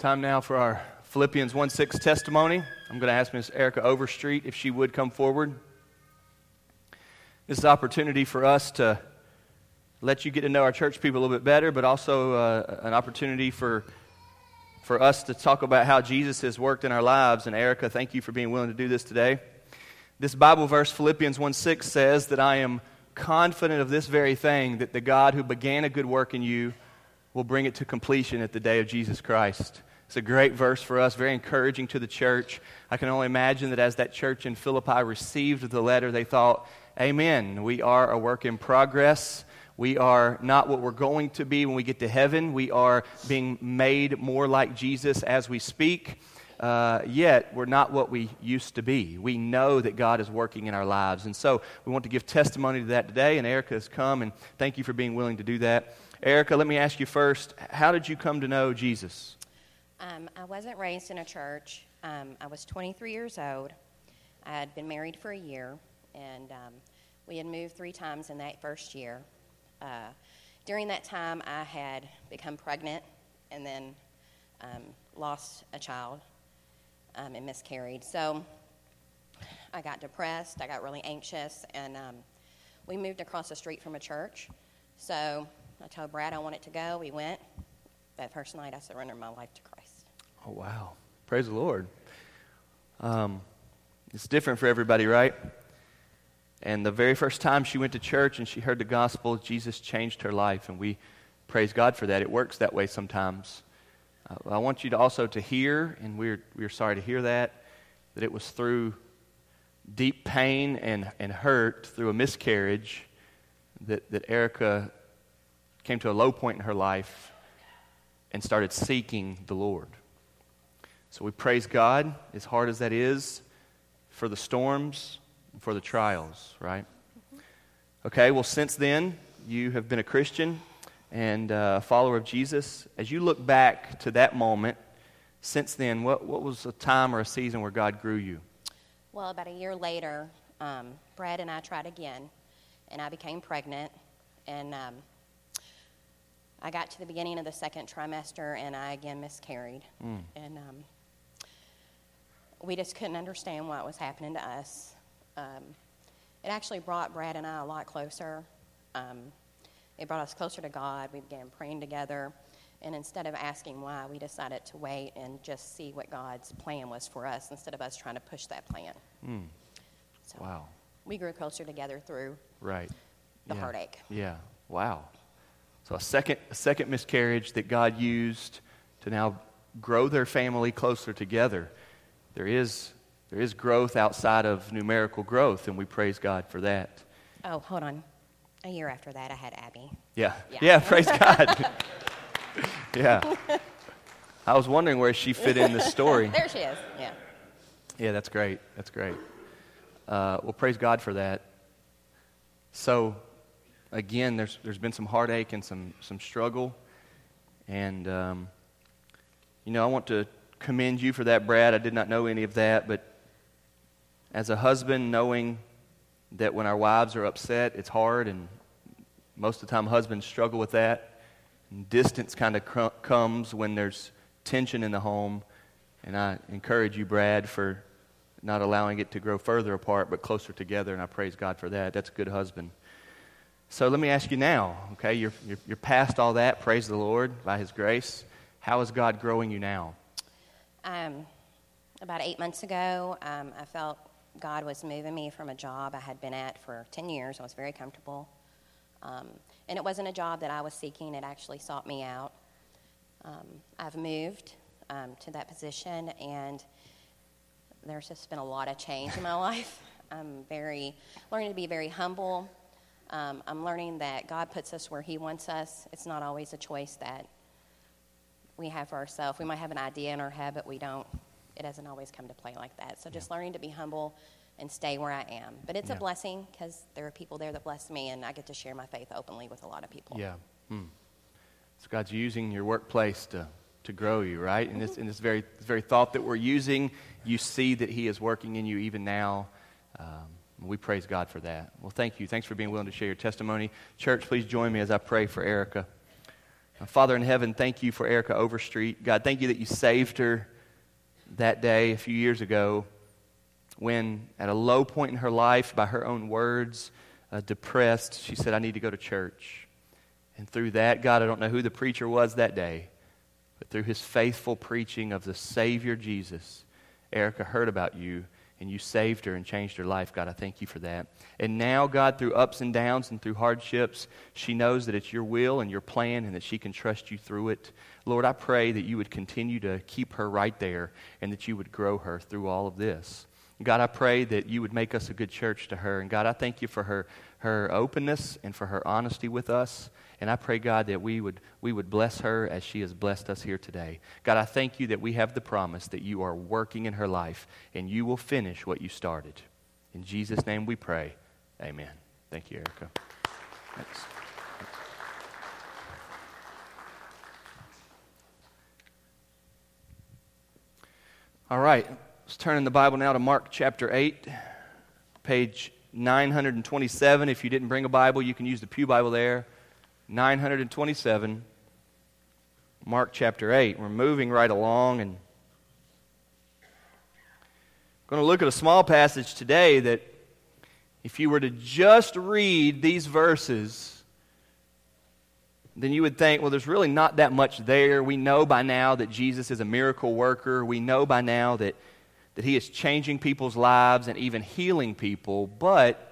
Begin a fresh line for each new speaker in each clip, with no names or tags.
time now for our Philippians 1 6 testimony. I'm going to ask Miss Erica Overstreet if she would come forward. This is an opportunity for us to let you get to know our church people a little bit better, but also uh, an opportunity for, for us to talk about how Jesus has worked in our lives. And Erica, thank you for being willing to do this today. This Bible verse, Philippians 1 6, says that I am confident of this very thing, that the God who began a good work in you will bring it to completion at the day of Jesus Christ. It's a great verse for us, very encouraging to the church. I can only imagine that as that church in Philippi received the letter, they thought, Amen. We are a work in progress. We are not what we're going to be when we get to heaven. We are being made more like Jesus as we speak. Uh, yet, we're not what we used to be. We know that God is working in our lives. And so, we want to give testimony to that today. And Erica has come, and thank you for being willing to do that. Erica, let me ask you first how did you come to know Jesus?
Um, I wasn't raised in a church. Um, I was 23 years old. I had been married for a year, and um, we had moved three times in that first year. Uh, during that time, I had become pregnant and then um, lost a child um, and miscarried. So I got depressed, I got really anxious, and um, we moved across the street from a church. So I told Brad I wanted to go. We went. That first night, I surrendered my life to Christ.
Oh, wow. Praise the Lord. Um, it's different for everybody, right? And the very first time she went to church and she heard the gospel, Jesus changed her life. And we praise God for that. It works that way sometimes. Uh, I want you to also to hear, and we're, we're sorry to hear that, that it was through deep pain and, and hurt, through a miscarriage, that, that Erica came to a low point in her life and started seeking the Lord. So we praise God, as hard as that is, for the storms, for the trials, right? Okay, well, since then, you have been a Christian and a follower of Jesus. As you look back to that moment, since then, what, what was a time or a season where God grew you?
Well, about a year later, um, Brad and I tried again, and I became pregnant. And um, I got to the beginning of the second trimester, and I again miscarried. Mm. And um, we just couldn't understand what was happening to us. Um, it actually brought Brad and I a lot closer. Um, it brought us closer to God. We began praying together. And instead of asking why, we decided to wait and just see what God's plan was for us instead of us trying to push that plan.
Mm. So wow.
We grew closer together through
right.
the
yeah.
heartache.
Yeah. Wow. So a second, a second miscarriage that God used to now grow their family closer together. There is there is growth outside of numerical growth, and we praise God for that.
Oh, hold on. A year after that, I had Abby.
Yeah. Yeah, yeah praise God. yeah. I was wondering where she fit in the story.
there she is. Yeah.
Yeah, that's great. That's great. Uh, well, praise God for that. So, again, there's, there's been some heartache and some, some struggle. And, um, you know, I want to commend you for that, Brad. I did not know any of that, but as a husband, knowing that when our wives are upset, it's hard, and most of the time husbands struggle with that. And distance kind of cr- comes when there's tension in the home. And I encourage you, Brad, for not allowing it to grow further apart but closer together, and I praise God for that. That's a good husband. So let me ask you now, okay? You're, you're, you're past all that. Praise the Lord by His grace. How is God growing you now?
Um, about eight months ago, um, I felt God was moving me from a job I had been at for 10 years. I was very comfortable. Um, and it wasn't a job that I was seeking, it actually sought me out. Um, I've moved um, to that position, and there's just been a lot of change in my life. I'm very learning to be very humble. Um, I'm learning that God puts us where He wants us. It's not always a choice that we have for ourselves. We might have an idea in our head, but we don't it doesn't always come to play like that. So just learning to be humble and stay where I am. But it's yeah. a blessing because there are people there that bless me, and I get to share my faith openly with a lot of people.
Yeah. Hmm. So God's using your workplace to, to grow you, right? And this, in this very, this very thought that we're using, you see that He is working in you even now. Um, we praise God for that. Well, thank you. Thanks for being willing to share your testimony. Church, please join me as I pray for Erica. Father in heaven, thank you for Erica Overstreet. God, thank you that you saved her that day a few years ago when, at a low point in her life, by her own words, uh, depressed, she said, I need to go to church. And through that, God, I don't know who the preacher was that day, but through his faithful preaching of the Savior Jesus, Erica heard about you and you saved her and changed her life. God, I thank you for that. And now, God, through ups and downs and through hardships, she knows that it's your will and your plan and that she can trust you through it. Lord, I pray that you would continue to keep her right there and that you would grow her through all of this. God, I pray that you would make us a good church to her. And God, I thank you for her, her openness and for her honesty with us. And I pray, God, that we would, we would bless her as she has blessed us here today. God, I thank you that we have the promise that you are working in her life and you will finish what you started. In Jesus' name we pray. Amen. Thank you, Erica. Thanks. All right, let's turn in the Bible now to Mark chapter 8, page 927. If you didn't bring a Bible, you can use the Pew Bible there. 927, Mark chapter 8. We're moving right along and I'm going to look at a small passage today that if you were to just read these verses, then you would think, well, there's really not that much there. We know by now that Jesus is a miracle worker. We know by now that, that he is changing people's lives and even healing people. But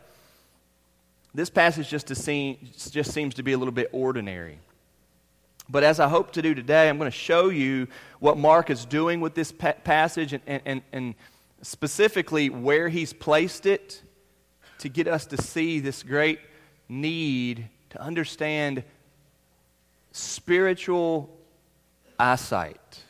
this passage just, seem, just seems to be a little bit ordinary. But as I hope to do today, I'm going to show you what Mark is doing with this pa- passage and, and, and specifically where he's placed it to get us to see this great need to understand spiritual eyesight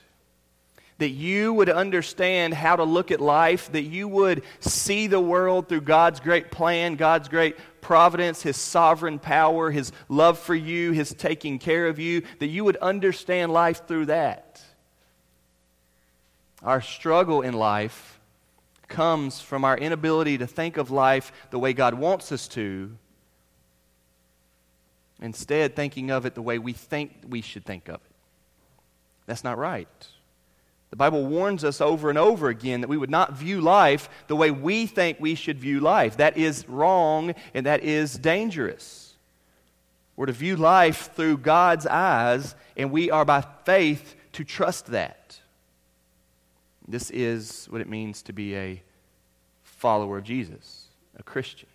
that you would understand how to look at life, that you would see the world through God's great plan, God's great providence, His sovereign power, His love for you, His taking care of you, that you would understand life through that. Our struggle in life comes from our inability to think of life the way God wants us to, instead, thinking of it the way we think we should think of it. That's not right. The Bible warns us over and over again that we would not view life the way we think we should view life. That is wrong and that is dangerous. We're to view life through God's eyes, and we are by faith to trust that. This is what it means to be a follower of Jesus, a Christian.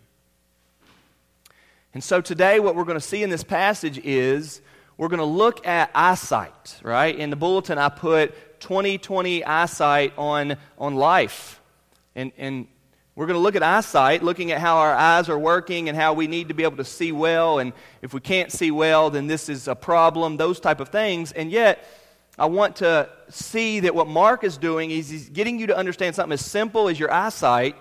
And so today, what we're going to see in this passage is we're going to look at eyesight, right? In the bulletin, I put 2020 eyesight on, on life. And, and we're going to look at eyesight, looking at how our eyes are working and how we need to be able to see well. And if we can't see well, then this is a problem, those type of things. And yet, I want to see that what Mark is doing is he's getting you to understand something as simple as your eyesight,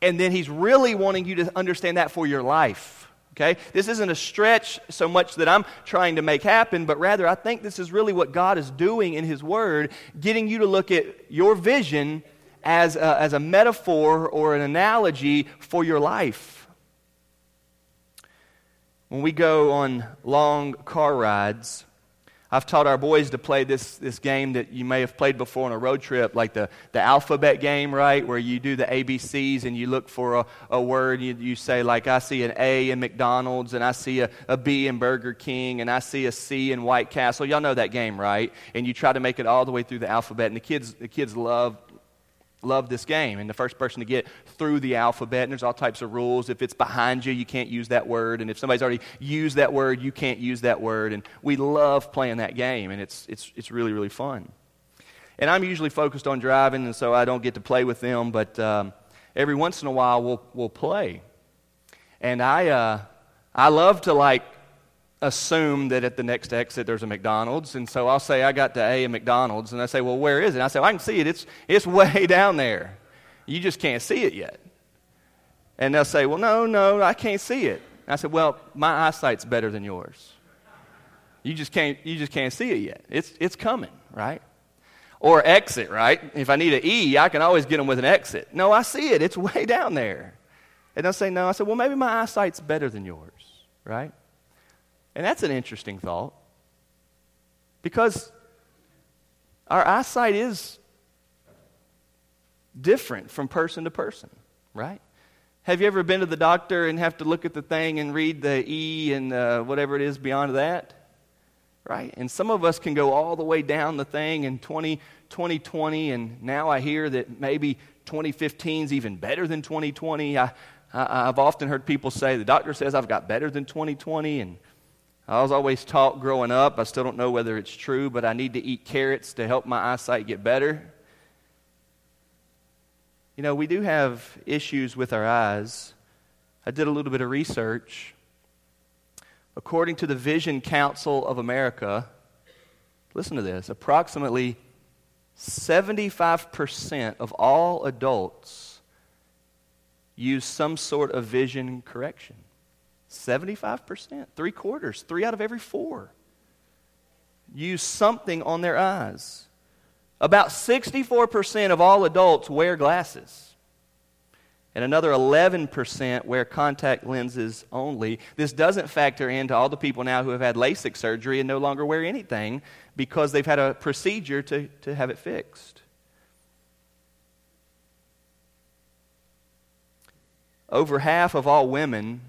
and then he's really wanting you to understand that for your life. Okay? This isn't a stretch so much that I'm trying to make happen, but rather I think this is really what God is doing in His Word, getting you to look at your vision as a, as a metaphor or an analogy for your life. When we go on long car rides, I've taught our boys to play this, this game that you may have played before on a road trip, like the, the alphabet game, right? Where you do the ABCs and you look for a, a word. You, you say, like, I see an A in McDonald's, and I see a, a B in Burger King, and I see a C in White Castle. Y'all know that game, right? And you try to make it all the way through the alphabet, and the kids, the kids love, love this game. And the first person to get through the alphabet, and there's all types of rules. If it's behind you, you can't use that word. And if somebody's already used that word, you can't use that word. And we love playing that game, and it's, it's, it's really, really fun. And I'm usually focused on driving, and so I don't get to play with them, but um, every once in a while we'll, we'll play. And I, uh, I love to like assume that at the next exit there's a McDonald's. And so I'll say, I got to A McDonald's. And I say, well, where is it? And I say, well, I can see it. It's, it's way down there. You just can't see it yet. And they'll say, well, no, no, I can't see it. And I said, well, my eyesight's better than yours. You just can't, you just can't see it yet. It's, it's coming, right? Or exit, right? If I need an E, I can always get them with an exit. No, I see it. It's way down there. And they'll say, no. I said, well, maybe my eyesight's better than yours, right? And that's an interesting thought. Because our eyesight is different from person to person, right? Have you ever been to the doctor and have to look at the thing and read the E and uh, whatever it is beyond that? Right? And some of us can go all the way down the thing in 20, 2020, and now I hear that maybe 2015 is even better than 2020. I, I, I've often heard people say, the doctor says I've got better than 2020, and I was always taught growing up, I still don't know whether it's true, but I need to eat carrots to help my eyesight get better. You know, we do have issues with our eyes. I did a little bit of research. According to the Vision Council of America, listen to this approximately 75% of all adults use some sort of vision correction. 75%, three quarters, three out of every four use something on their eyes. About 64% of all adults wear glasses, and another 11% wear contact lenses only. This doesn't factor into all the people now who have had LASIK surgery and no longer wear anything because they've had a procedure to, to have it fixed. Over half of all women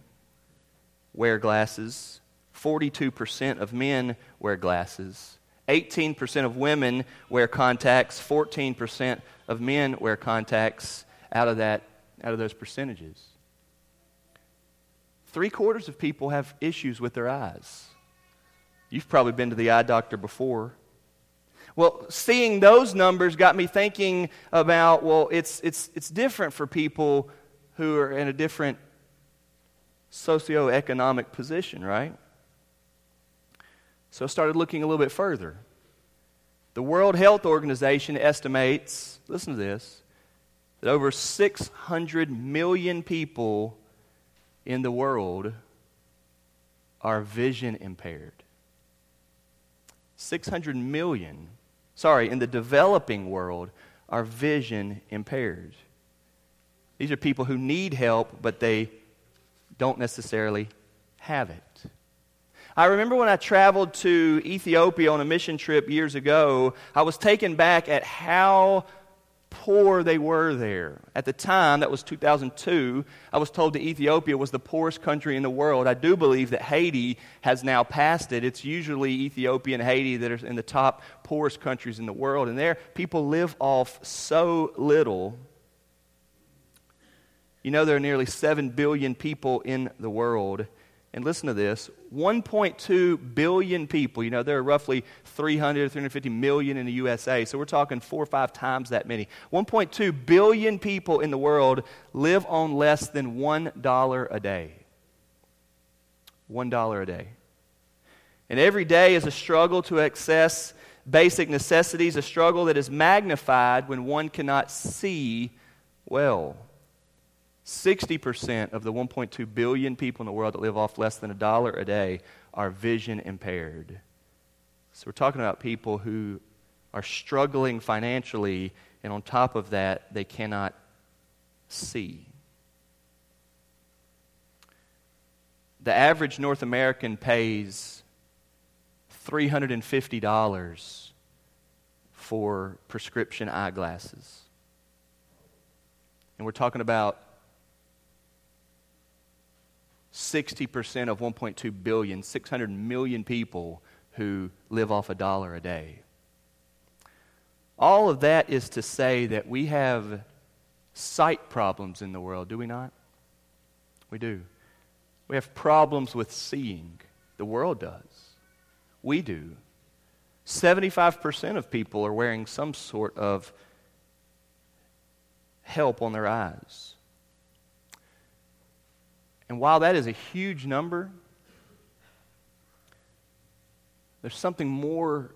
wear glasses, 42% of men wear glasses. 18% of women wear contacts, 14% of men wear contacts out of, that, out of those percentages. Three quarters of people have issues with their eyes. You've probably been to the eye doctor before. Well, seeing those numbers got me thinking about, well, it's, it's, it's different for people who are in a different socioeconomic position, right? So I started looking a little bit further. The World Health Organization estimates, listen to this, that over 600 million people in the world are vision impaired. 600 million, sorry, in the developing world are vision impaired. These are people who need help, but they don't necessarily have it. I remember when I traveled to Ethiopia on a mission trip years ago, I was taken back at how poor they were there. At the time, that was 2002, I was told that Ethiopia was the poorest country in the world. I do believe that Haiti has now passed it. It's usually Ethiopia and Haiti that are in the top poorest countries in the world. And there, people live off so little. You know, there are nearly 7 billion people in the world. And listen to this 1.2 billion people. You know, there are roughly 300, 350 million in the USA. So we're talking four or five times that many. 1.2 billion people in the world live on less than $1 a day. $1 a day. And every day is a struggle to access basic necessities, a struggle that is magnified when one cannot see well. 60% of the 1.2 billion people in the world that live off less than a dollar a day are vision impaired. So we're talking about people who are struggling financially, and on top of that, they cannot see. The average North American pays $350 for prescription eyeglasses. And we're talking about 60% of 1.2 billion, 600 million people who live off a dollar a day. All of that is to say that we have sight problems in the world, do we not? We do. We have problems with seeing. The world does. We do. 75% of people are wearing some sort of help on their eyes. And while that is a huge number, there's something more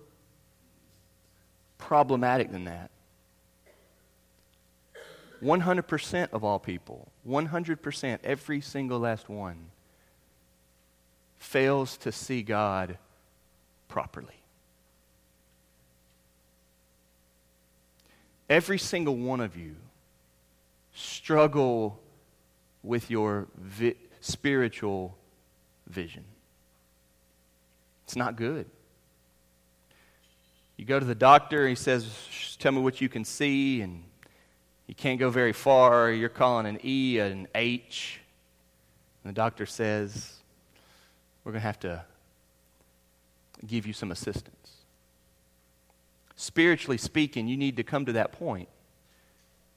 problematic than that. 100% of all people, 100%, every single last one, fails to see God properly. Every single one of you struggle with your vi- spiritual vision. It's not good. You go to the doctor, he says, Tell me what you can see, and you can't go very far. You're calling an E an H. And the doctor says, We're going to have to give you some assistance. Spiritually speaking, you need to come to that point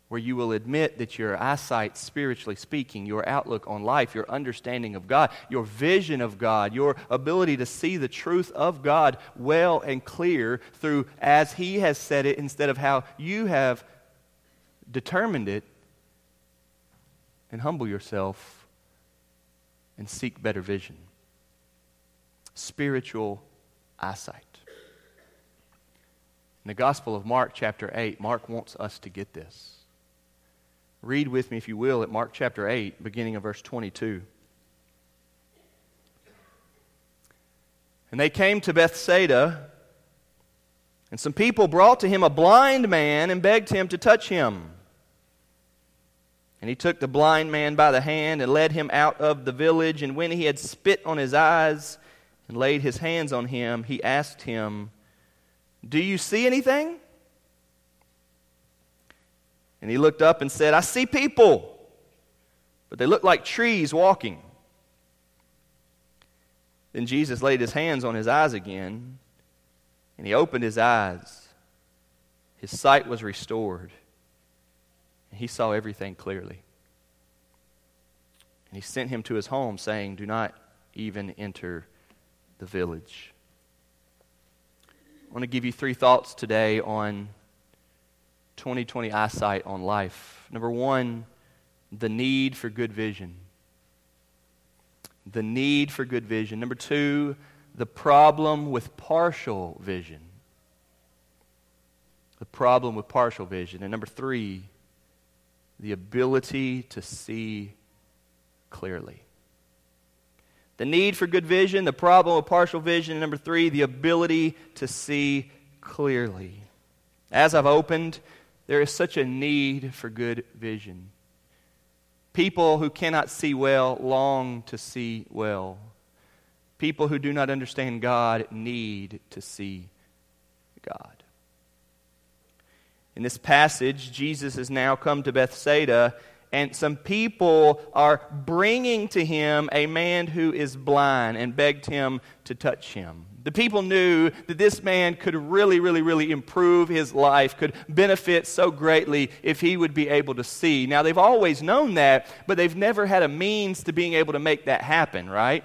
where you will admit that your eyesight, spiritually speaking, your outlook on life, your understanding of God, your vision of God, your ability to see the truth of God well and clear through as He has said it instead of how you have determined it, and humble yourself and seek better vision. Spiritual eyesight. In the Gospel of Mark, chapter 8, Mark wants us to get this. Read with me, if you will, at Mark chapter 8, beginning of verse 22. And they came to Bethsaida, and some people brought to him a blind man and begged him to touch him. And he took the blind man by the hand and led him out of the village. And when he had spit on his eyes and laid his hands on him, he asked him, Do you see anything? And he looked up and said, I see people, but they look like trees walking. Then Jesus laid his hands on his eyes again, and he opened his eyes. His sight was restored, and he saw everything clearly. And he sent him to his home, saying, Do not even enter the village. I want to give you three thoughts today on 2020 eyesight on life. Number one, the need for good vision. The need for good vision. Number two, the problem with partial vision. The problem with partial vision. And number three, the ability to see clearly. The need for good vision, the problem with partial vision, and number three, the ability to see clearly. As I've opened, there is such a need for good vision. People who cannot see well long to see well. People who do not understand God need to see God. In this passage, Jesus has now come to Bethsaida, and some people are bringing to him a man who is blind and begged him to touch him. The people knew that this man could really, really, really improve his life, could benefit so greatly if he would be able to see. Now, they've always known that, but they've never had a means to being able to make that happen, right?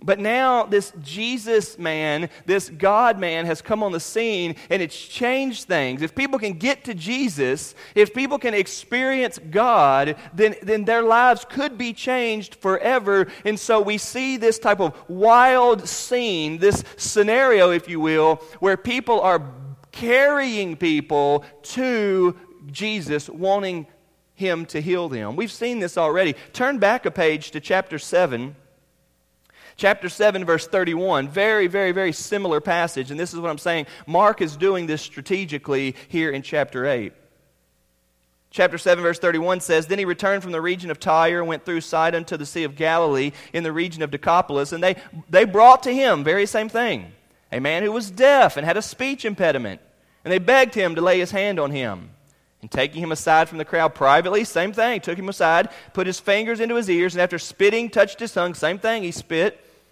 But now, this Jesus man, this God man, has come on the scene and it's changed things. If people can get to Jesus, if people can experience God, then, then their lives could be changed forever. And so we see this type of wild scene, this scenario, if you will, where people are carrying people to Jesus, wanting him to heal them. We've seen this already. Turn back a page to chapter 7 Chapter 7, verse 31, very, very, very similar passage. And this is what I'm saying. Mark is doing this strategically here in chapter 8. Chapter 7, verse 31 says Then he returned from the region of Tyre and went through Sidon to the Sea of Galilee in the region of Decapolis. And they, they brought to him, very same thing, a man who was deaf and had a speech impediment. And they begged him to lay his hand on him. And taking him aside from the crowd privately, same thing. Took him aside, put his fingers into his ears, and after spitting, touched his tongue. Same thing. He spit.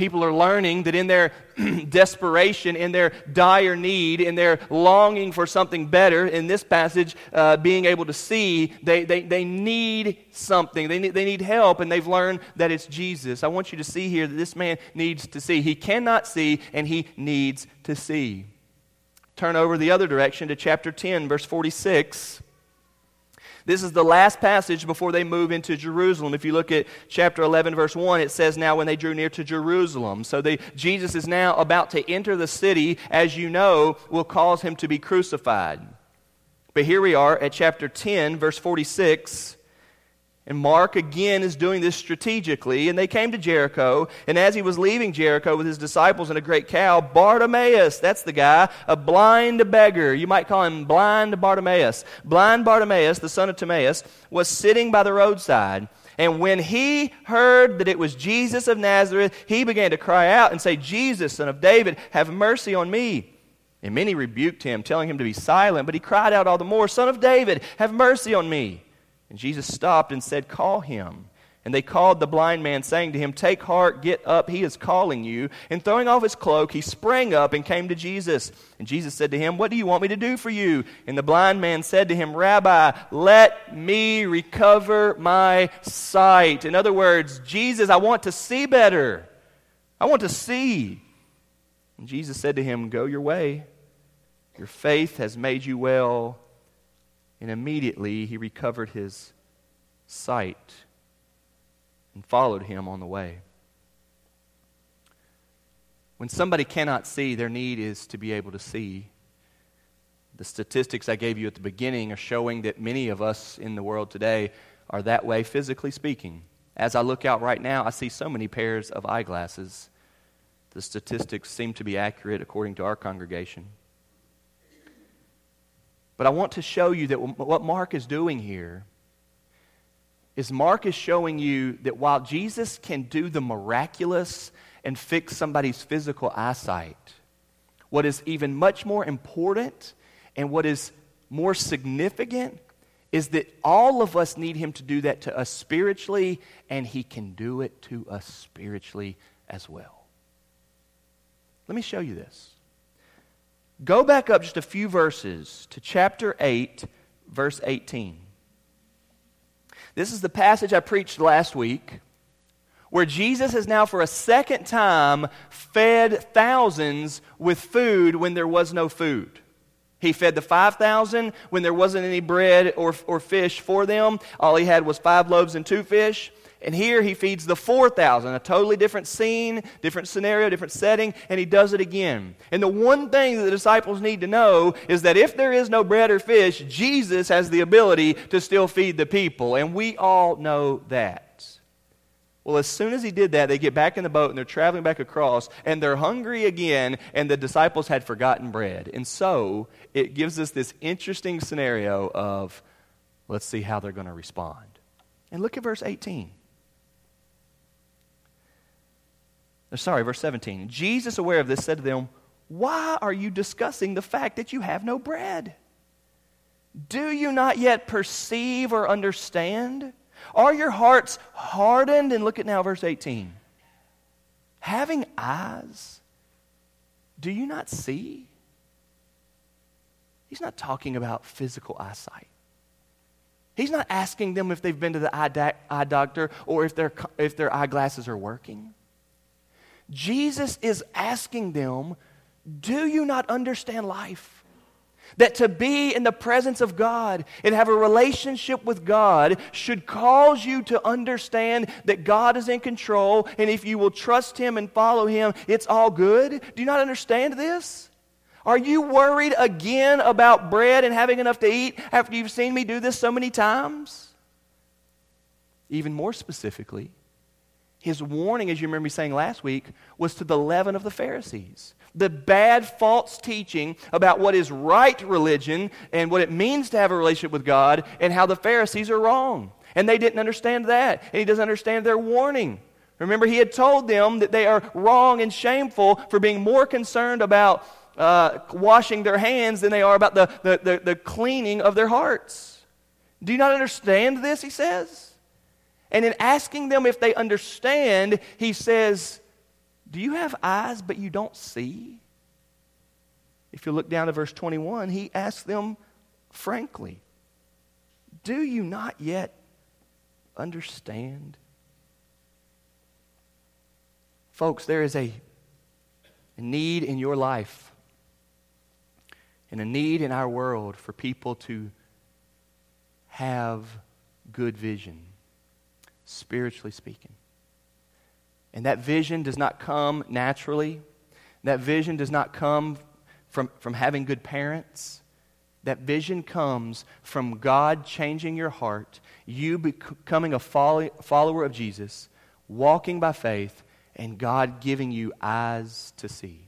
people are learning that in their desperation, in their dire need, in their longing for something better, in this passage, uh, being able to see, they, they, they need something. They need, they need help, and they've learned that it's Jesus. I want you to see here that this man needs to see. He cannot see, and he needs to see. Turn over the other direction to chapter 10, verse 46. This is the last passage before they move into Jerusalem. If you look at chapter 11, verse 1, it says, Now when they drew near to Jerusalem. So they, Jesus is now about to enter the city, as you know, will cause him to be crucified. But here we are at chapter 10, verse 46. And Mark again is doing this strategically. And they came to Jericho. And as he was leaving Jericho with his disciples and a great cow, Bartimaeus, that's the guy, a blind beggar. You might call him blind Bartimaeus. Blind Bartimaeus, the son of Timaeus, was sitting by the roadside. And when he heard that it was Jesus of Nazareth, he began to cry out and say, Jesus, son of David, have mercy on me. And many rebuked him, telling him to be silent. But he cried out all the more, Son of David, have mercy on me. And Jesus stopped and said, Call him. And they called the blind man, saying to him, Take heart, get up, he is calling you. And throwing off his cloak, he sprang up and came to Jesus. And Jesus said to him, What do you want me to do for you? And the blind man said to him, Rabbi, let me recover my sight. In other words, Jesus, I want to see better. I want to see. And Jesus said to him, Go your way. Your faith has made you well. And immediately he recovered his sight and followed him on the way. When somebody cannot see, their need is to be able to see. The statistics I gave you at the beginning are showing that many of us in the world today are that way, physically speaking. As I look out right now, I see so many pairs of eyeglasses. The statistics seem to be accurate according to our congregation. But I want to show you that what Mark is doing here is Mark is showing you that while Jesus can do the miraculous and fix somebody's physical eyesight, what is even much more important and what is more significant is that all of us need him to do that to us spiritually, and he can do it to us spiritually as well. Let me show you this. Go back up just a few verses to chapter 8, verse 18. This is the passage I preached last week where Jesus has now, for a second time, fed thousands with food when there was no food. He fed the 5,000 when there wasn't any bread or, or fish for them. All he had was five loaves and two fish. And here he feeds the 4,000, a totally different scene, different scenario, different setting, and he does it again. And the one thing that the disciples need to know is that if there is no bread or fish, Jesus has the ability to still feed the people. And we all know that. Well, as soon as he did that, they get back in the boat and they're traveling back across, and they're hungry again, and the disciples had forgotten bread. And so it gives us this interesting scenario of let's see how they're going to respond. And look at verse 18. Uh, sorry, verse 17. Jesus, aware of this, said to them, Why are you discussing the fact that you have no bread? Do you not yet perceive or understand? Are your hearts hardened? And look at now verse 18. Having eyes, do you not see? He's not talking about physical eyesight. He's not asking them if they've been to the eye, eye doctor or if, their, if their eyeglasses are working. Jesus is asking them, Do you not understand life? That to be in the presence of God and have a relationship with God should cause you to understand that God is in control, and if you will trust Him and follow Him, it's all good. Do you not understand this? Are you worried again about bread and having enough to eat after you've seen me do this so many times? Even more specifically, his warning, as you remember me saying last week, was to the leaven of the Pharisees. The bad false teaching about what is right religion and what it means to have a relationship with God and how the Pharisees are wrong. And they didn't understand that. And he doesn't understand their warning. Remember, he had told them that they are wrong and shameful for being more concerned about uh, washing their hands than they are about the, the, the, the cleaning of their hearts. Do you not understand this? He says. And in asking them if they understand, he says, Do you have eyes but you don't see? If you look down to verse 21, he asks them frankly, Do you not yet understand? Folks, there is a, need in your life and a need in our world for people to have good vision spiritually speaking. And that vision does not come naturally. That vision does not come from, from having good parents. That vision comes from God changing your heart, you becoming a follower of Jesus, walking by faith, and God giving you eyes to see.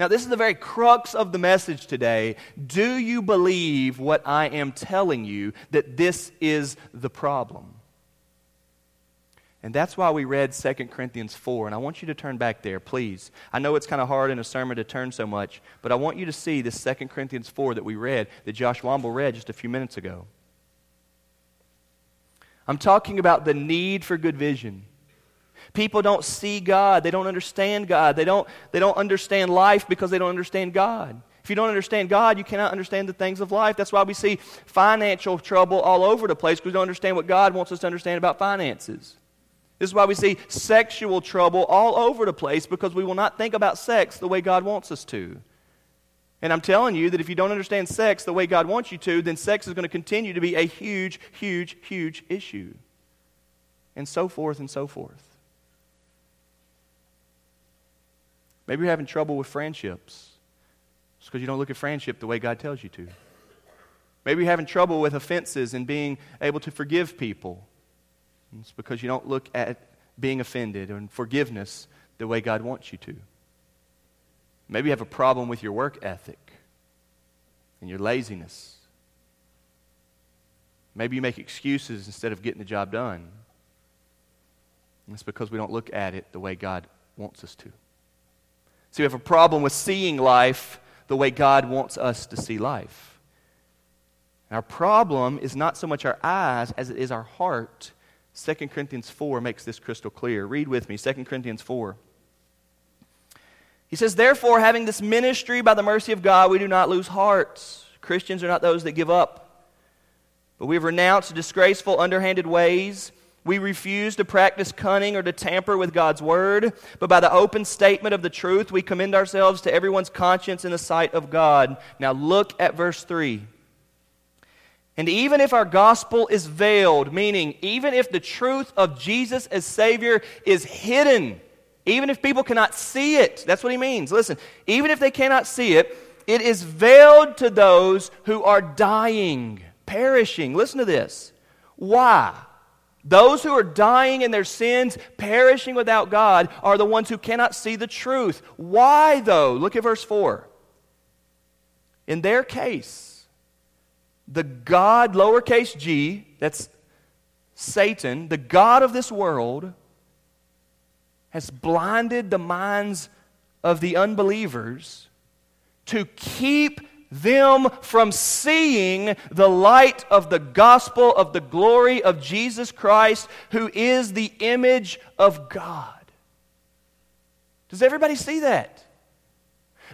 Now, this is the very crux of the message today. Do you believe what I am telling you that this is the problem? And that's why we read 2 Corinthians 4. And I want you to turn back there, please. I know it's kind of hard in a sermon to turn so much, but I want you to see this 2 Corinthians 4 that we read, that Josh Womble read just a few minutes ago. I'm talking about the need for good vision. People don't see God. They don't understand God. They don't, they don't understand life because they don't understand God. If you don't understand God, you cannot understand the things of life. That's why we see financial trouble all over the place because we don't understand what God wants us to understand about finances. This is why we see sexual trouble all over the place because we will not think about sex the way God wants us to. And I'm telling you that if you don't understand sex the way God wants you to, then sex is going to continue to be a huge, huge, huge issue. And so forth and so forth. Maybe you're having trouble with friendships. It's because you don't look at friendship the way God tells you to. Maybe you're having trouble with offenses and being able to forgive people. It's because you don't look at being offended and forgiveness the way God wants you to. Maybe you have a problem with your work ethic and your laziness. Maybe you make excuses instead of getting the job done. And it's because we don't look at it the way God wants us to. So we have a problem with seeing life the way God wants us to see life. Our problem is not so much our eyes as it is our heart. 2 Corinthians 4 makes this crystal clear. Read with me 2 Corinthians 4. He says, Therefore, having this ministry by the mercy of God, we do not lose hearts. Christians are not those that give up, but we have renounced disgraceful, underhanded ways we refuse to practice cunning or to tamper with God's word, but by the open statement of the truth, we commend ourselves to everyone's conscience in the sight of God. Now look at verse 3. And even if our gospel is veiled, meaning even if the truth of Jesus as Savior is hidden, even if people cannot see it, that's what he means. Listen, even if they cannot see it, it is veiled to those who are dying, perishing. Listen to this. Why? Those who are dying in their sins, perishing without God, are the ones who cannot see the truth. Why, though? Look at verse 4. In their case, the God, lowercase g, that's Satan, the God of this world, has blinded the minds of the unbelievers to keep them from seeing the light of the gospel of the glory of Jesus Christ, who is the image of God. Does everybody see that?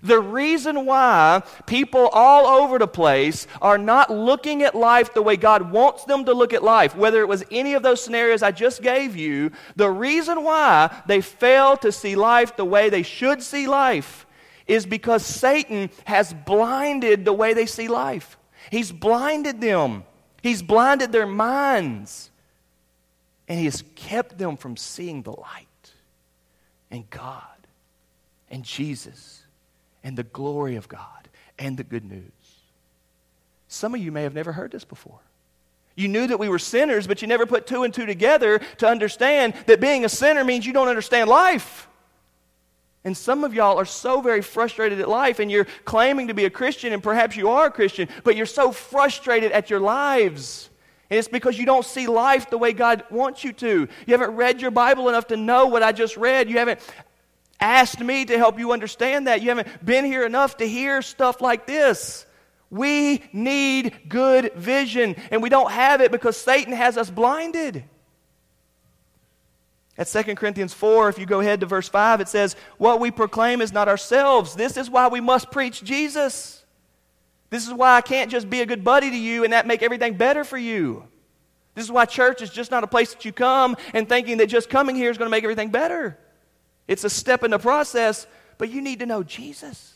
The reason why people all over the place are not looking at life the way God wants them to look at life, whether it was any of those scenarios I just gave you, the reason why they fail to see life the way they should see life is because Satan has blinded the way they see life. He's blinded them, he's blinded their minds, and he has kept them from seeing the light. And God. And Jesus and the glory of God and the good news. Some of you may have never heard this before. You knew that we were sinners, but you never put two and two together to understand that being a sinner means you don't understand life. And some of y'all are so very frustrated at life, and you're claiming to be a Christian, and perhaps you are a Christian, but you're so frustrated at your lives. And it's because you don't see life the way God wants you to. You haven't read your Bible enough to know what I just read. You haven't asked me to help you understand that. You haven't been here enough to hear stuff like this. We need good vision, and we don't have it because Satan has us blinded. At 2 Corinthians 4, if you go ahead to verse 5, it says, What we proclaim is not ourselves. This is why we must preach Jesus. This is why I can't just be a good buddy to you and that make everything better for you. This is why church is just not a place that you come and thinking that just coming here is going to make everything better. It's a step in the process, but you need to know Jesus.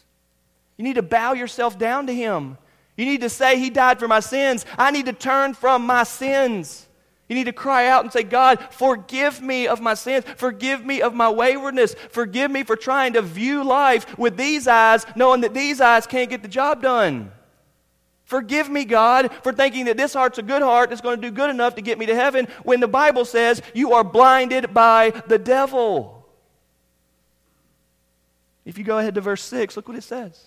You need to bow yourself down to Him. You need to say, He died for my sins. I need to turn from my sins. You need to cry out and say, God, forgive me of my sins. Forgive me of my waywardness. Forgive me for trying to view life with these eyes, knowing that these eyes can't get the job done. Forgive me, God, for thinking that this heart's a good heart that's going to do good enough to get me to heaven when the Bible says you are blinded by the devil. If you go ahead to verse 6, look what it says.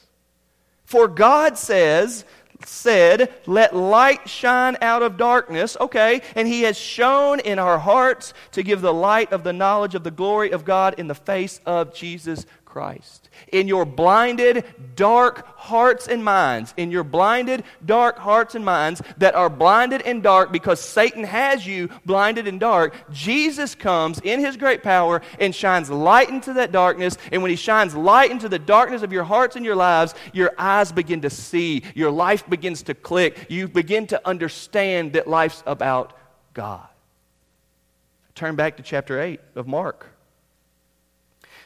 For God says, said, Let light shine out of darkness. Okay, and He has shone in our hearts to give the light of the knowledge of the glory of God in the face of Jesus Christ. In your blinded, dark hearts and minds, in your blinded, dark hearts and minds that are blinded and dark because Satan has you blinded and dark, Jesus comes in his great power and shines light into that darkness. And when he shines light into the darkness of your hearts and your lives, your eyes begin to see, your life begins to click, you begin to understand that life's about God. Turn back to chapter 8 of Mark.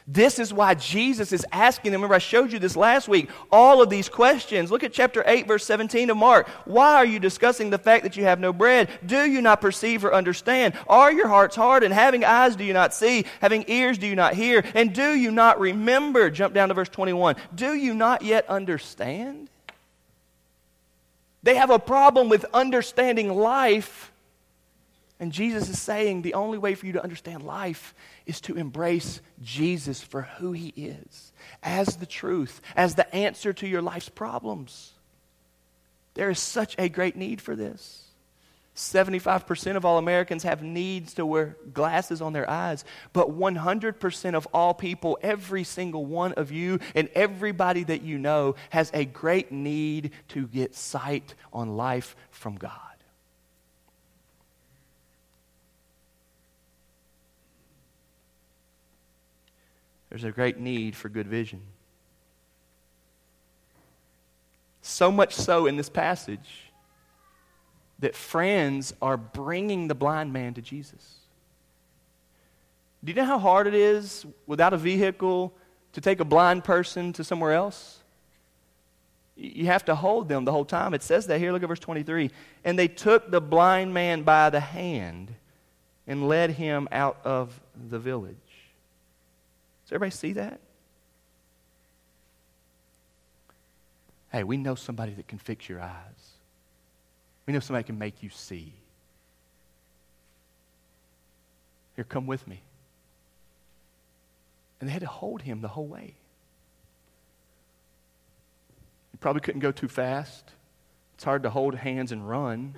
This is why Jesus is asking them. Remember, I showed you this last week. All of these questions. Look at chapter 8, verse 17 of Mark. Why are you discussing the fact that you have no bread? Do you not perceive or understand? Are your hearts hard? And having eyes, do you not see? Having ears, do you not hear? And do you not remember? Jump down to verse 21. Do you not yet understand? They have a problem with understanding life. And Jesus is saying the only way for you to understand life is to embrace Jesus for who he is, as the truth, as the answer to your life's problems. There is such a great need for this. 75% of all Americans have needs to wear glasses on their eyes, but 100% of all people, every single one of you and everybody that you know, has a great need to get sight on life from God. There's a great need for good vision. So much so in this passage that friends are bringing the blind man to Jesus. Do you know how hard it is without a vehicle to take a blind person to somewhere else? You have to hold them the whole time. It says that here. Look at verse 23. And they took the blind man by the hand and led him out of the village. Does everybody see that? Hey, we know somebody that can fix your eyes. We know somebody can make you see. Here, come with me. And they had to hold him the whole way. He probably couldn't go too fast. It's hard to hold hands and run.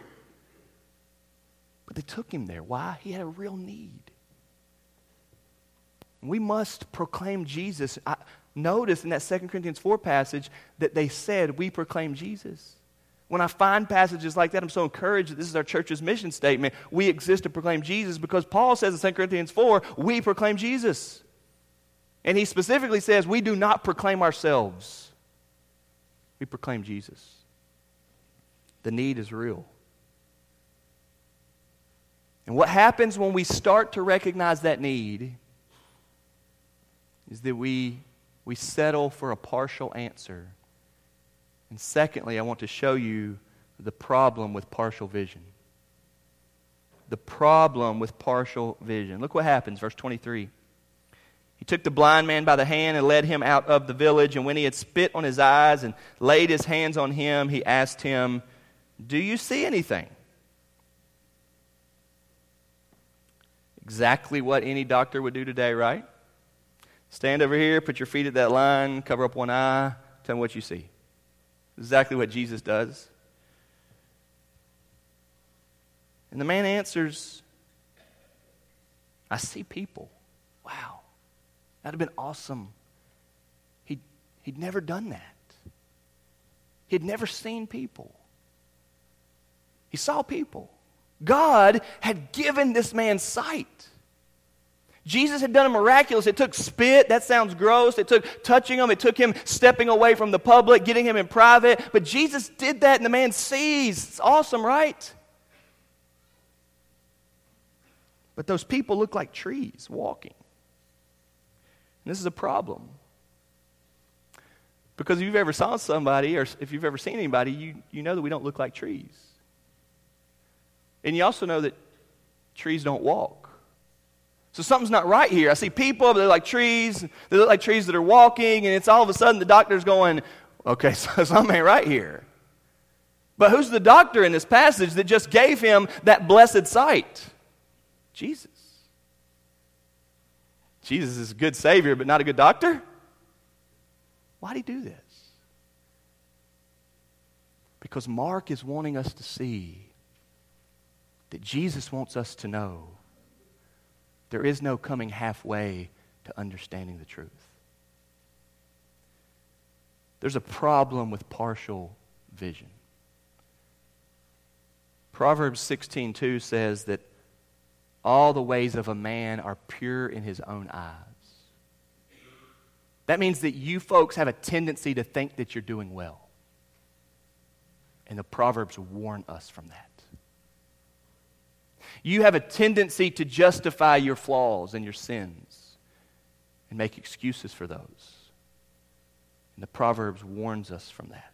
But they took him there. Why? He had a real need. We must proclaim Jesus. I, notice in that 2 Corinthians 4 passage that they said, We proclaim Jesus. When I find passages like that, I'm so encouraged that this is our church's mission statement. We exist to proclaim Jesus because Paul says in 2 Corinthians 4, we proclaim Jesus. And he specifically says, we do not proclaim ourselves, we proclaim Jesus. The need is real. And what happens when we start to recognize that need is that we, we settle for a partial answer. And secondly, I want to show you the problem with partial vision. The problem with partial vision. Look what happens, verse 23. He took the blind man by the hand and led him out of the village. And when he had spit on his eyes and laid his hands on him, he asked him, Do you see anything? Exactly what any doctor would do today, right? Stand over here, put your feet at that line, cover up one eye, tell me what you see. Exactly what Jesus does. And the man answers, I see people. Wow. That'd have been awesome. He'd, he'd never done that. He'd never seen people. He saw people. God had given this man sight. Jesus had done a miraculous. It took spit. That sounds gross. It took touching him. It took him stepping away from the public, getting him in private. But Jesus did that, and the man sees. It's awesome, right? But those people look like trees walking. And this is a problem. Because if you've ever saw somebody, or if you've ever seen anybody, you, you know that we don't look like trees. And you also know that trees don't walk. So something's not right here. I see people, they're like trees. They look like trees that are walking, and it's all of a sudden the doctor's going, okay, so something ain't right here. But who's the doctor in this passage that just gave him that blessed sight? Jesus. Jesus is a good Savior, but not a good doctor? Why'd he do this? Because Mark is wanting us to see that Jesus wants us to know there is no coming halfway to understanding the truth. There's a problem with partial vision. Proverbs 16:2 says that all the ways of a man are pure in his own eyes. That means that you folks have a tendency to think that you're doing well. And the Proverbs warn us from that. You have a tendency to justify your flaws and your sins and make excuses for those. And the Proverbs warns us from that.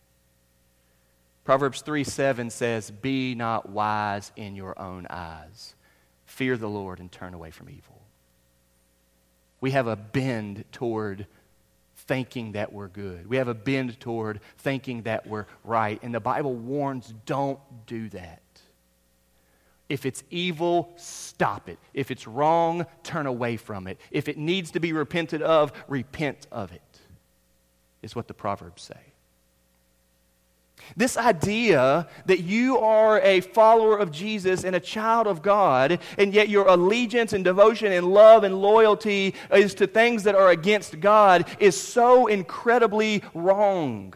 Proverbs 3 7 says, Be not wise in your own eyes. Fear the Lord and turn away from evil. We have a bend toward thinking that we're good. We have a bend toward thinking that we're right. And the Bible warns don't do that. If it's evil, stop it. If it's wrong, turn away from it. If it needs to be repented of, repent of it, is what the Proverbs say. This idea that you are a follower of Jesus and a child of God, and yet your allegiance and devotion and love and loyalty is to things that are against God, is so incredibly wrong.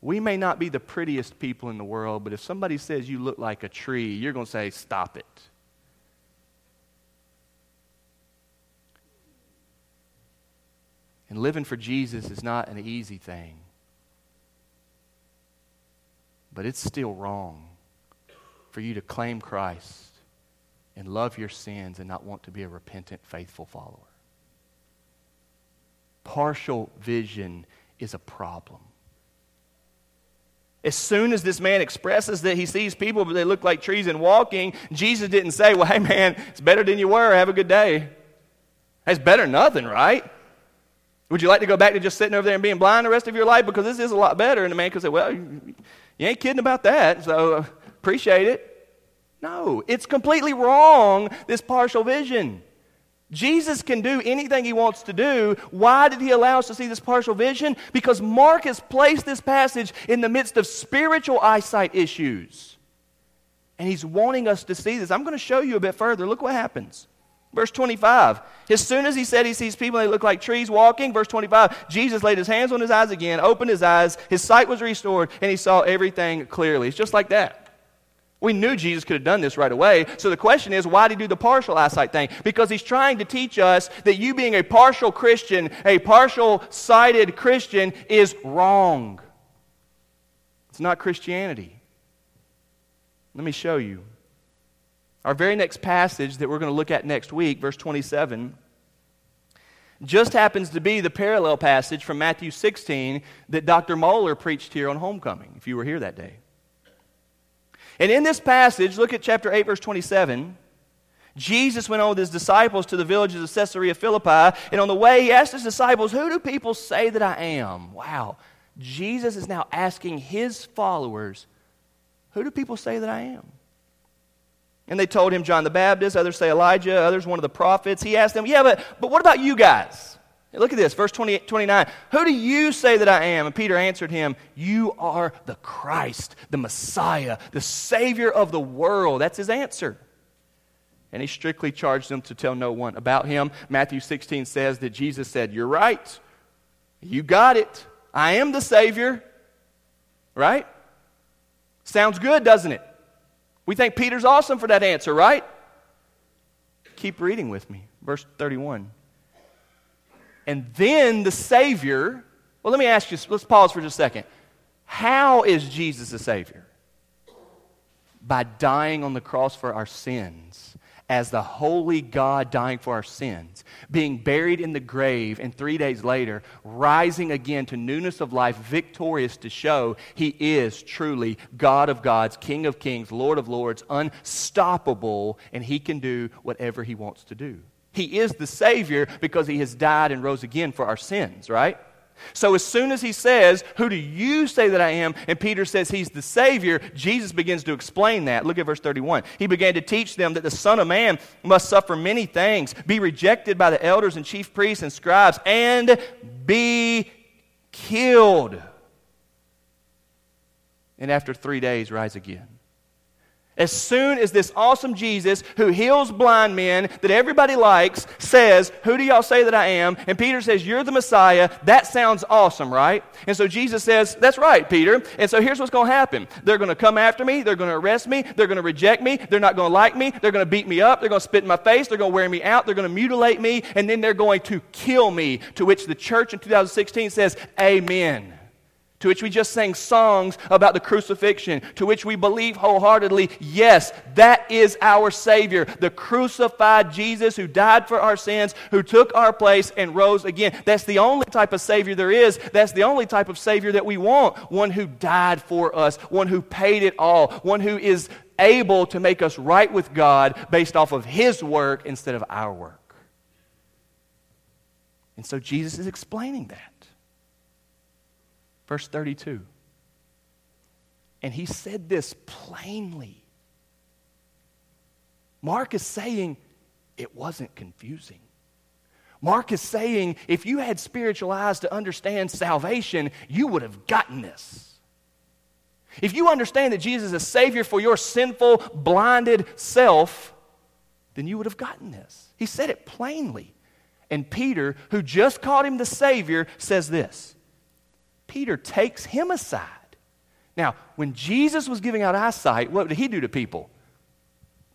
We may not be the prettiest people in the world, but if somebody says you look like a tree, you're going to say, Stop it. And living for Jesus is not an easy thing. But it's still wrong for you to claim Christ and love your sins and not want to be a repentant, faithful follower. Partial vision is a problem. As soon as this man expresses that he sees people, but they look like trees and walking, Jesus didn't say, Well, hey, man, it's better than you were. Have a good day. It's better than nothing, right? Would you like to go back to just sitting over there and being blind the rest of your life? Because this is a lot better. And the man could say, Well, you ain't kidding about that, so appreciate it. No, it's completely wrong, this partial vision. Jesus can do anything he wants to do. Why did he allow us to see this partial vision? Because Mark has placed this passage in the midst of spiritual eyesight issues. And he's wanting us to see this. I'm going to show you a bit further. Look what happens. Verse 25. As soon as he said he sees people, they look like trees walking. Verse 25. Jesus laid his hands on his eyes again, opened his eyes, his sight was restored, and he saw everything clearly. It's just like that. We knew Jesus could have done this right away. So the question is, why did he do the partial eyesight thing? Because he's trying to teach us that you being a partial Christian, a partial sighted Christian, is wrong. It's not Christianity. Let me show you. Our very next passage that we're going to look at next week, verse 27, just happens to be the parallel passage from Matthew 16 that Dr. Moeller preached here on homecoming, if you were here that day. And in this passage, look at chapter 8, verse 27. Jesus went on with his disciples to the villages of Caesarea Philippi, and on the way, he asked his disciples, Who do people say that I am? Wow. Jesus is now asking his followers, Who do people say that I am? And they told him John the Baptist, others say Elijah, others one of the prophets. He asked them, Yeah, but, but what about you guys? Look at this, verse 20, 29. Who do you say that I am? And Peter answered him, You are the Christ, the Messiah, the Savior of the world. That's his answer. And he strictly charged them to tell no one about him. Matthew 16 says that Jesus said, You're right. You got it. I am the Savior. Right? Sounds good, doesn't it? We think Peter's awesome for that answer, right? Keep reading with me. Verse 31 and then the Savior. Well, let me ask you, let's pause for just a second. How is Jesus a Savior? By dying on the cross for our sins, as the holy God dying for our sins, being buried in the grave, and three days later, rising again to newness of life, victorious to show He is truly God of gods, King of kings, Lord of lords, unstoppable, and He can do whatever He wants to do. He is the Savior because He has died and rose again for our sins, right? So as soon as he says, Who do you say that I am? and Peter says he's the Savior, Jesus begins to explain that. Look at verse 31. He began to teach them that the Son of Man must suffer many things, be rejected by the elders and chief priests and scribes, and be killed. And after three days, rise again. As soon as this awesome Jesus who heals blind men that everybody likes says, Who do y'all say that I am? And Peter says, You're the Messiah. That sounds awesome, right? And so Jesus says, That's right, Peter. And so here's what's going to happen they're going to come after me. They're going to arrest me. They're going to reject me. They're not going to like me. They're going to beat me up. They're going to spit in my face. They're going to wear me out. They're going to mutilate me. And then they're going to kill me. To which the church in 2016 says, Amen to which we just sang songs about the crucifixion, to which we believe wholeheartedly, yes, that is our Savior, the crucified Jesus who died for our sins, who took our place and rose again. That's the only type of Savior there is. That's the only type of Savior that we want. One who died for us, one who paid it all, one who is able to make us right with God based off of His work instead of our work. And so Jesus is explaining that. Verse 32. And he said this plainly. Mark is saying it wasn't confusing. Mark is saying if you had spiritual eyes to understand salvation, you would have gotten this. If you understand that Jesus is a Savior for your sinful, blinded self, then you would have gotten this. He said it plainly. And Peter, who just called him the Savior, says this Peter takes him aside. Now, when Jesus was giving out eyesight, what did he do to people?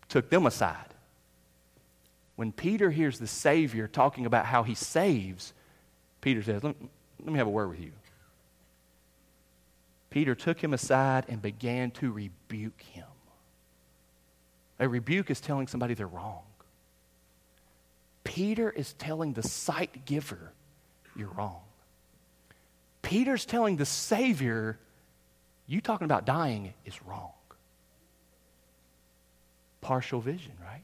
Took them aside. When Peter hears the Savior talking about how he saves, Peter says, Let, let me have a word with you. Peter took him aside and began to rebuke him. A rebuke is telling somebody they're wrong. Peter is telling the sight giver, You're wrong. Peter's telling the Savior, you talking about dying is wrong. Partial vision, right?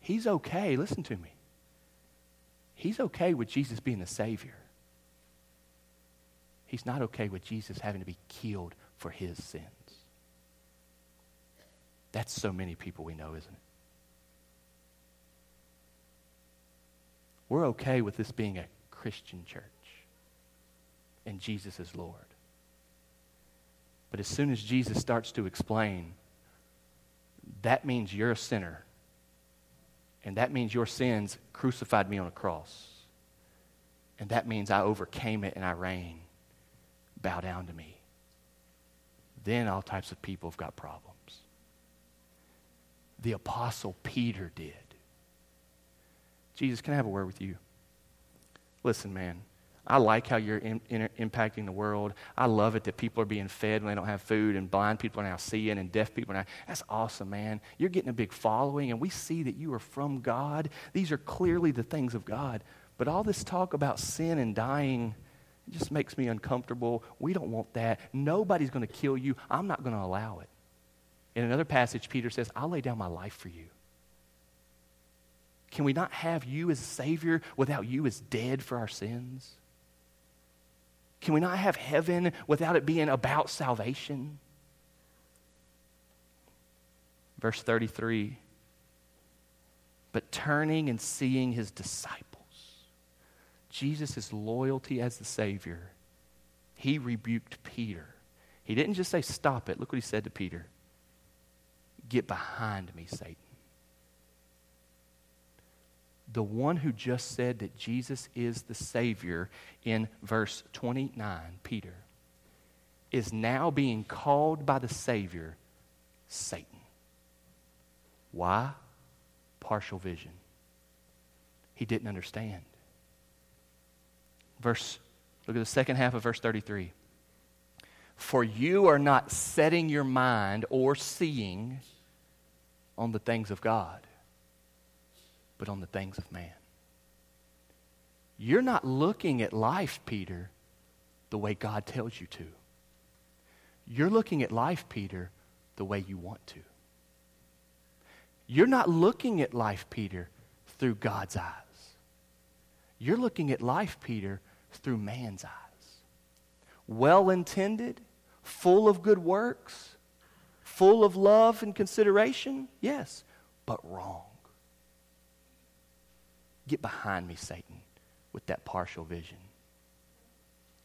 He's okay, listen to me. He's okay with Jesus being the Savior. He's not okay with Jesus having to be killed for his sins. That's so many people we know, isn't it? We're okay with this being a Christian church and Jesus is Lord. But as soon as Jesus starts to explain, that means you're a sinner. And that means your sins crucified me on a cross. And that means I overcame it and I reign. Bow down to me. Then all types of people have got problems. The Apostle Peter did. Jesus, can I have a word with you? Listen, man. I like how you're in, in, impacting the world. I love it that people are being fed when they don't have food, and blind people are now seeing, and deaf people are now. That's awesome, man. You're getting a big following, and we see that you are from God. These are clearly the things of God. But all this talk about sin and dying it just makes me uncomfortable. We don't want that. Nobody's going to kill you. I'm not going to allow it. In another passage, Peter says, I'll lay down my life for you. Can we not have you as Savior without you as dead for our sins? Can we not have heaven without it being about salvation? Verse 33 But turning and seeing his disciples, Jesus' loyalty as the Savior, he rebuked Peter. He didn't just say, Stop it. Look what he said to Peter Get behind me, Satan the one who just said that Jesus is the Savior in verse 29, Peter, is now being called by the Savior Satan. Why? Partial vision. He didn't understand. Verse, look at the second half of verse 33. For you are not setting your mind or seeing on the things of God but on the things of man. You're not looking at life, Peter, the way God tells you to. You're looking at life, Peter, the way you want to. You're not looking at life, Peter, through God's eyes. You're looking at life, Peter, through man's eyes. Well intended, full of good works, full of love and consideration, yes, but wrong. Get behind me, Satan, with that partial vision.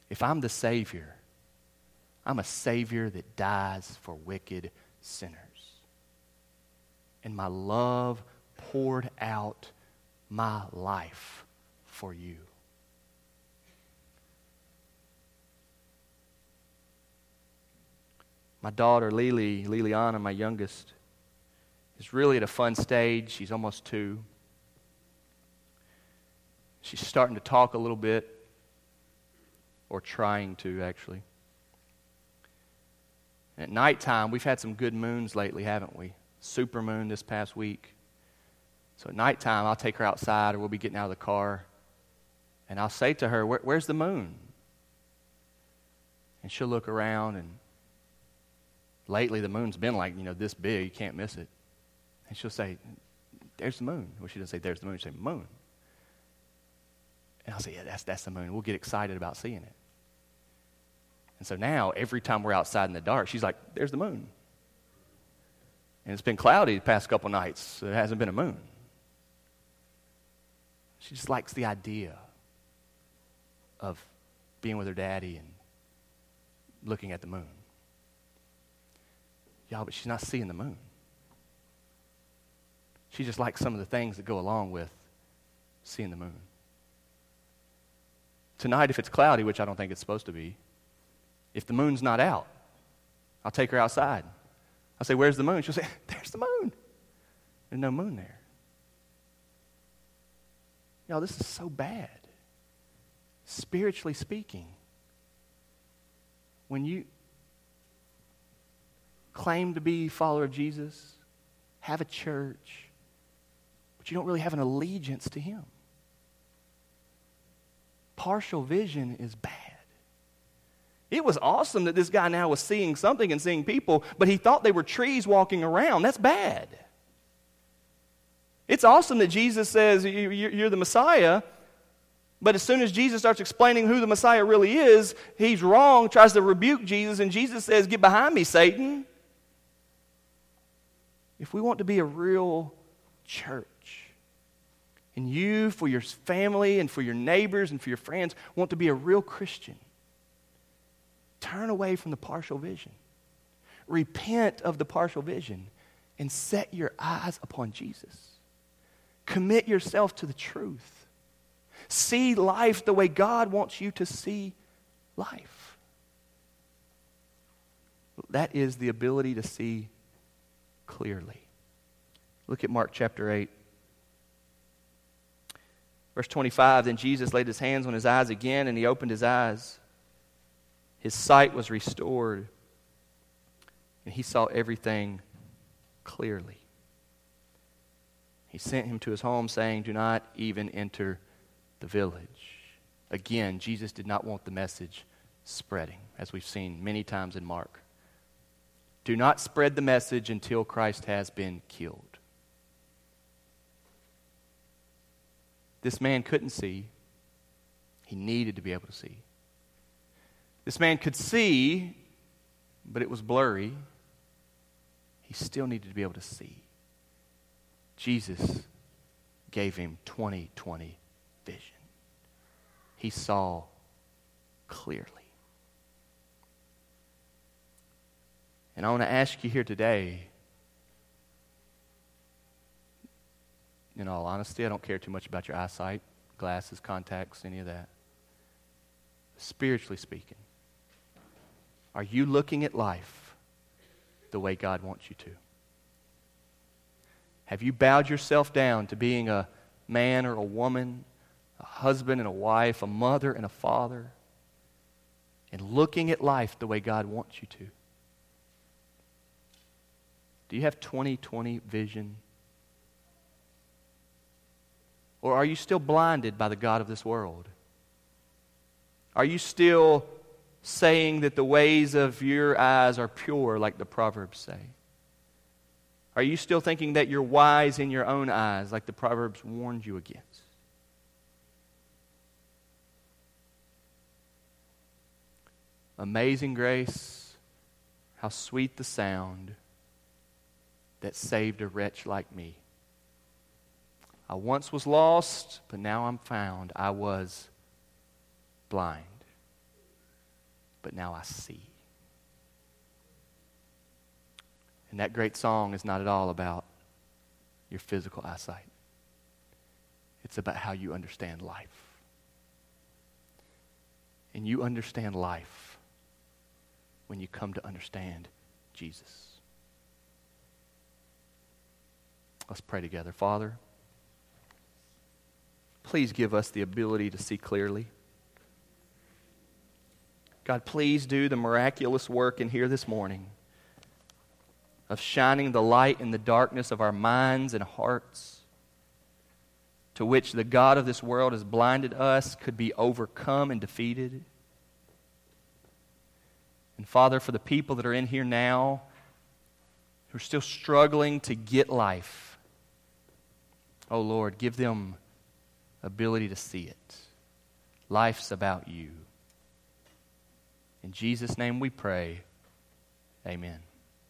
If I'm the Savior, I'm a Savior that dies for wicked sinners. And my love poured out my life for you. My daughter, Lily, Liliana, my youngest, is really at a fun stage. She's almost two. She's starting to talk a little bit, or trying to, actually. At nighttime, we've had some good moons lately, haven't we? Super moon this past week. So at nighttime, I'll take her outside, or we'll be getting out of the car, and I'll say to her, Where, Where's the moon? And she'll look around, and lately the moon's been like, you know, this big, you can't miss it. And she'll say, There's the moon. Well, she doesn't say, There's the moon. She'll say, Moon. And I'll say, Yeah, that's, that's the moon. We'll get excited about seeing it. And so now, every time we're outside in the dark, she's like, There's the moon. And it's been cloudy the past couple nights, so there hasn't been a moon. She just likes the idea of being with her daddy and looking at the moon. Y'all, but she's not seeing the moon. She just likes some of the things that go along with seeing the moon. Tonight, if it's cloudy, which I don't think it's supposed to be, if the moon's not out, I'll take her outside. I'll say, Where's the moon? She'll say, There's the moon. There's no moon there. Y'all, this is so bad. Spiritually speaking, when you claim to be a follower of Jesus, have a church, but you don't really have an allegiance to Him. Partial vision is bad. It was awesome that this guy now was seeing something and seeing people, but he thought they were trees walking around. That's bad. It's awesome that Jesus says you're the Messiah, but as soon as Jesus starts explaining who the Messiah really is, he's wrong, tries to rebuke Jesus, and Jesus says, Get behind me, Satan. If we want to be a real church, and you, for your family and for your neighbors and for your friends, want to be a real Christian, Turn away from the partial vision. Repent of the partial vision and set your eyes upon Jesus. Commit yourself to the truth. See life the way God wants you to see life. That is the ability to see clearly. Look at Mark chapter 8. Verse 25 Then Jesus laid his hands on his eyes again, and he opened his eyes. His sight was restored, and he saw everything clearly. He sent him to his home, saying, Do not even enter the village. Again, Jesus did not want the message spreading, as we've seen many times in Mark. Do not spread the message until Christ has been killed. This man couldn't see, he needed to be able to see. This man could see, but it was blurry. He still needed to be able to see. Jesus gave him 2020 vision. He saw clearly. And I want to ask you here today, in all honesty, I don't care too much about your eyesight, glasses, contacts, any of that. Spiritually speaking, are you looking at life the way God wants you to? Have you bowed yourself down to being a man or a woman, a husband and a wife, a mother and a father, and looking at life the way God wants you to? Do you have 2020 vision? Or are you still blinded by the God of this world? Are you still saying that the ways of your eyes are pure, like the Proverbs say? Are you still thinking that you're wise in your own eyes, like the Proverbs warned you against? Amazing grace, how sweet the sound that saved a wretch like me. I once was lost, but now I'm found. I was blind, but now I see. And that great song is not at all about your physical eyesight, it's about how you understand life. And you understand life when you come to understand Jesus. Let's pray together. Father, please give us the ability to see clearly. God, please do the miraculous work in here this morning of shining the light in the darkness of our minds and hearts, to which the God of this world has blinded us, could be overcome and defeated. And Father, for the people that are in here now who are still struggling to get life, Oh Lord, give them ability to see it. Life's about you. In Jesus' name we pray. Amen.